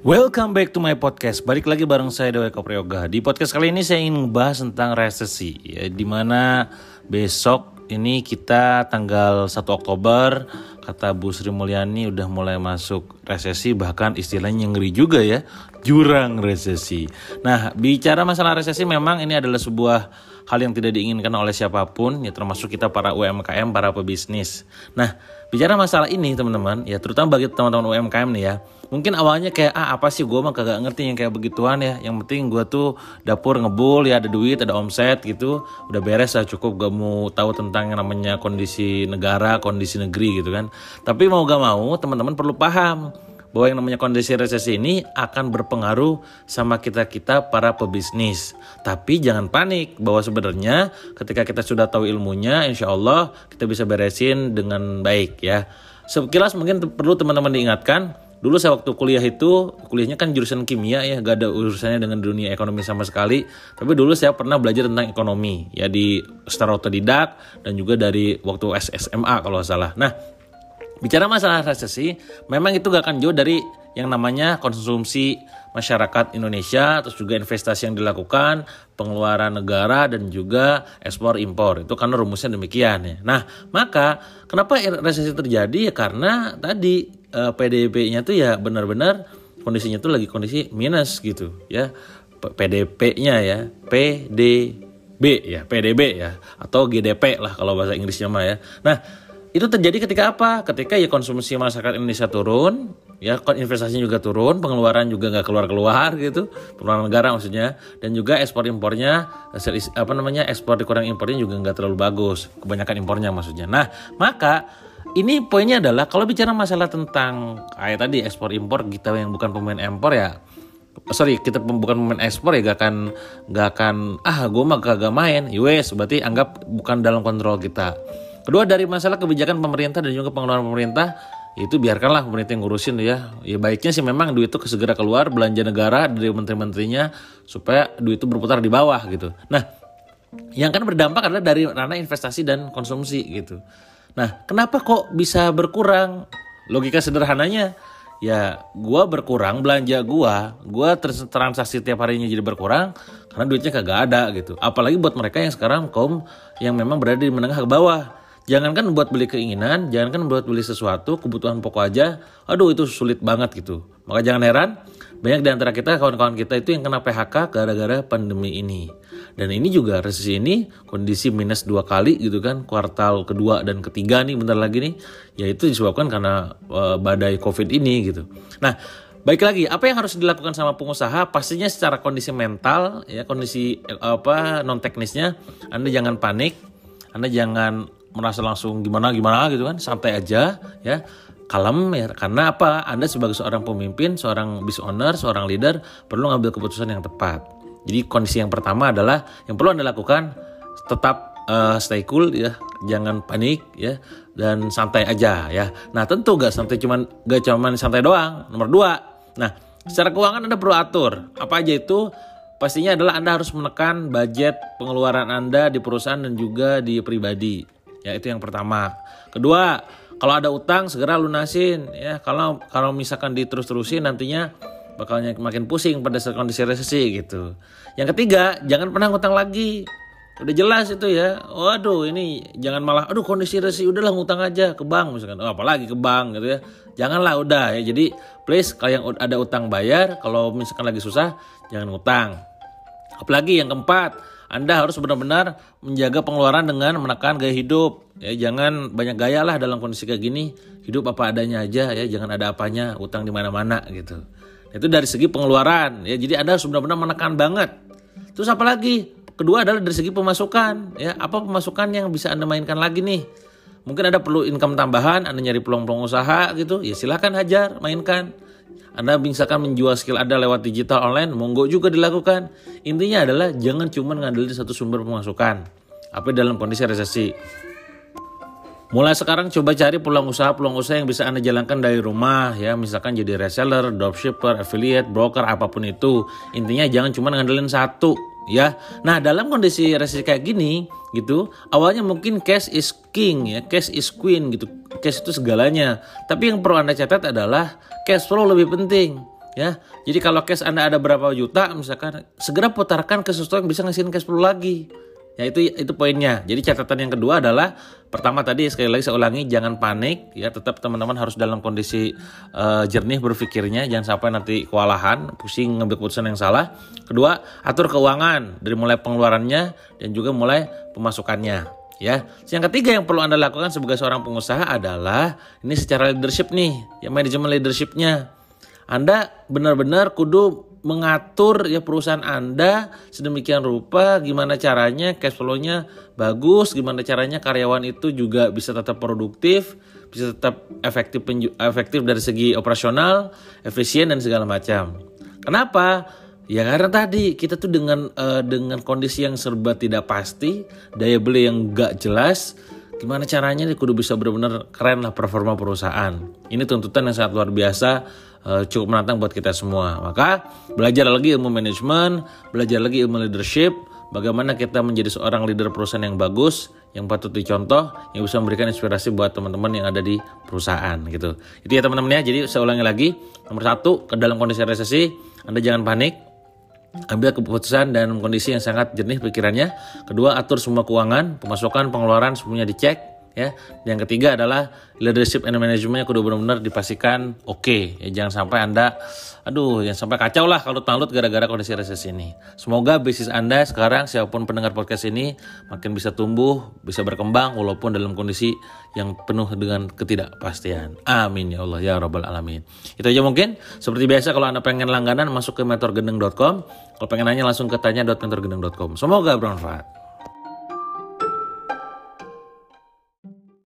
Welcome back to my podcast. Balik lagi bareng saya Dewa Koprioga. Di podcast kali ini saya ingin membahas tentang resesi, ya, di mana besok ini kita tanggal 1 Oktober kata Bu Sri Mulyani udah mulai masuk resesi bahkan istilahnya ngeri juga ya jurang resesi. Nah bicara masalah resesi memang ini adalah sebuah hal yang tidak diinginkan oleh siapa pun ya termasuk kita para UMKM para pebisnis. Nah bicara masalah ini teman-teman ya terutama bagi teman-teman UMKM nih ya mungkin awalnya kayak ah apa sih? Gue mah kagak ngerti yang kayak begituan ya. Yang penting gue tuh dapur ngebul ya ada duit ada omset gitu. Udah beres lah cukup. Gak mau tahu tentang yang namanya kondisi negara kondisi negeri gitu kan. Tapi mau gak mau teman-teman perlu paham bahwa yang namanya kondisi resesi ini akan berpengaruh sama kita-kita para pebisnis. Tapi jangan panik bahwa sebenarnya ketika kita sudah tahu ilmunya, insya Allah kita bisa beresin dengan baik ya. Sekilas mungkin perlu teman-teman diingatkan, Dulu saya waktu kuliah itu, kuliahnya kan jurusan kimia ya, gak ada urusannya dengan dunia ekonomi sama sekali. Tapi dulu saya pernah belajar tentang ekonomi, ya di secara otodidak dan juga dari waktu SSMA kalau salah. Nah, Bicara masalah resesi, memang itu gak akan jauh dari yang namanya konsumsi masyarakat Indonesia, terus juga investasi yang dilakukan, pengeluaran negara dan juga ekspor impor. Itu karena rumusnya demikian ya. Nah, maka kenapa resesi terjadi ya karena tadi eh, PDB-nya tuh ya benar-benar kondisinya tuh lagi kondisi minus gitu ya. PDP-nya ya, PDB ya, PDB ya atau GDP lah kalau bahasa Inggrisnya mah ya. Nah, itu terjadi ketika apa? Ketika ya konsumsi masyarakat Indonesia turun, ya investasinya juga turun, pengeluaran juga nggak keluar-keluar gitu, pengeluaran negara maksudnya, dan juga ekspor impornya apa namanya ekspor dikurang impornya juga nggak terlalu bagus, kebanyakan impornya maksudnya. Nah maka ini poinnya adalah kalau bicara masalah tentang kayak tadi ekspor impor kita yang bukan pemain impor ya sorry kita bukan pemain ekspor ya gak akan gak akan ah gue mah gak main US berarti anggap bukan dalam kontrol kita Kedua dari masalah kebijakan pemerintah dan juga pengeluaran pemerintah itu biarkanlah pemerintah yang ngurusin ya. Ya baiknya sih memang duit itu segera keluar belanja negara dari menteri-menterinya supaya duit itu berputar di bawah gitu. Nah, yang kan berdampak adalah dari ranah investasi dan konsumsi gitu. Nah, kenapa kok bisa berkurang? Logika sederhananya ya gua berkurang belanja gua, gua transaksi tiap harinya jadi berkurang karena duitnya kagak ada gitu. Apalagi buat mereka yang sekarang kaum yang memang berada di menengah ke bawah Jangankan buat beli keinginan, jangankan buat beli sesuatu, kebutuhan pokok aja, aduh itu sulit banget gitu. Maka jangan heran, banyak di antara kita, kawan-kawan kita itu yang kena PHK gara-gara pandemi ini. Dan ini juga resesi ini kondisi minus dua kali gitu kan, kuartal kedua dan ketiga nih bentar lagi nih, yaitu disebabkan karena uh, badai COVID ini gitu. Nah, Baik lagi, apa yang harus dilakukan sama pengusaha? Pastinya secara kondisi mental, ya kondisi eh, apa non teknisnya, Anda jangan panik, Anda jangan merasa langsung gimana gimana gitu kan santai aja ya. Kalem ya. Karena apa? Anda sebagai seorang pemimpin seorang business owner seorang leader perlu ngambil keputusan yang tepat. Jadi kondisi yang pertama adalah yang perlu Anda lakukan tetap uh, stay cool ya. Jangan panik ya. Dan santai aja ya. Nah tentu gak santai cuman gak cuman santai doang. Nomor dua. Nah secara keuangan Anda perlu atur. Apa aja itu? Pastinya adalah Anda harus menekan budget pengeluaran Anda di perusahaan dan juga di pribadi Ya itu yang pertama. Kedua, kalau ada utang segera lunasin ya. Kalau kalau misalkan diterus-terusin nantinya bakalnya makin pusing pada saat kondisi resesi gitu. Yang ketiga, jangan pernah ngutang lagi. Udah jelas itu ya. Waduh, ini jangan malah aduh kondisi resesi udahlah ngutang aja ke bank misalkan. Oh, apalagi ke bank gitu ya. Janganlah udah ya. Jadi please kalau yang ada utang bayar, kalau misalkan lagi susah jangan ngutang. Apalagi yang keempat, anda harus benar-benar menjaga pengeluaran dengan menekan gaya hidup. Ya, jangan banyak gaya lah dalam kondisi kayak gini. Hidup apa adanya aja ya, jangan ada apanya, utang di mana-mana gitu. Itu dari segi pengeluaran ya. Jadi Anda harus benar-benar menekan banget. Terus apa lagi? Kedua adalah dari segi pemasukan ya. Apa pemasukan yang bisa Anda mainkan lagi nih? Mungkin ada perlu income tambahan, Anda nyari peluang-peluang usaha gitu. Ya silahkan hajar, mainkan. Anda misalkan menjual skill Anda lewat digital online, monggo juga dilakukan. Intinya adalah jangan cuma ngandelin satu sumber pemasukan. Apa dalam kondisi resesi. Mulai sekarang coba cari peluang usaha peluang usaha yang bisa Anda jalankan dari rumah ya, misalkan jadi reseller, dropshipper, affiliate, broker apa pun itu. Intinya jangan cuma ngandelin satu ya. Nah, dalam kondisi resesi kayak gini gitu, awalnya mungkin cash is king ya, cash is queen gitu. Cash itu segalanya. Tapi yang perlu Anda catat adalah cash flow lebih penting. ya. Jadi kalau cash Anda ada berapa juta misalkan segera putarkan ke sesuatu yang bisa ngasihin cash flow lagi. Ya itu itu poinnya. Jadi catatan yang kedua adalah pertama tadi sekali lagi saya ulangi jangan panik ya tetap teman-teman harus dalam kondisi uh, jernih berpikirnya jangan sampai nanti kewalahan pusing ngambil keputusan yang salah. Kedua atur keuangan dari mulai pengeluarannya dan juga mulai pemasukannya ya. Yang ketiga yang perlu Anda lakukan sebagai seorang pengusaha adalah ini secara leadership nih, ya manajemen leadershipnya. Anda benar-benar kudu mengatur ya perusahaan Anda sedemikian rupa gimana caranya cash flow-nya bagus, gimana caranya karyawan itu juga bisa tetap produktif, bisa tetap efektif efektif dari segi operasional, efisien dan segala macam. Kenapa? Ya karena tadi kita tuh dengan uh, dengan kondisi yang serba tidak pasti, daya beli yang gak jelas, gimana caranya kudu bisa benar-benar keren lah performa perusahaan. Ini tuntutan yang sangat luar biasa uh, cukup menantang buat kita semua. Maka belajar lagi ilmu manajemen, belajar lagi ilmu leadership, bagaimana kita menjadi seorang leader perusahaan yang bagus, yang patut dicontoh, yang bisa memberikan inspirasi buat teman-teman yang ada di perusahaan gitu. Itu ya teman-teman ya. Jadi saya ulangi lagi, nomor satu ke dalam kondisi resesi, Anda jangan panik, ambil keputusan dan kondisi yang sangat jernih pikirannya. Kedua, atur semua keuangan, pemasukan, pengeluaran semuanya dicek ya. Yang ketiga adalah leadership and manajemennya kudu benar-benar dipastikan oke. Okay. Ya, jangan sampai Anda aduh yang sampai kacau lah kalau talut gara-gara kondisi resesi ini. Semoga bisnis Anda sekarang siapa pun pendengar podcast ini makin bisa tumbuh, bisa berkembang walaupun dalam kondisi yang penuh dengan ketidakpastian. Amin ya Allah ya rabbal alamin. Itu aja mungkin. Seperti biasa kalau Anda pengen langganan masuk ke mentorgendeng.com. Kalau pengen nanya langsung ke tanya.mentorgendeng.com. Semoga bermanfaat.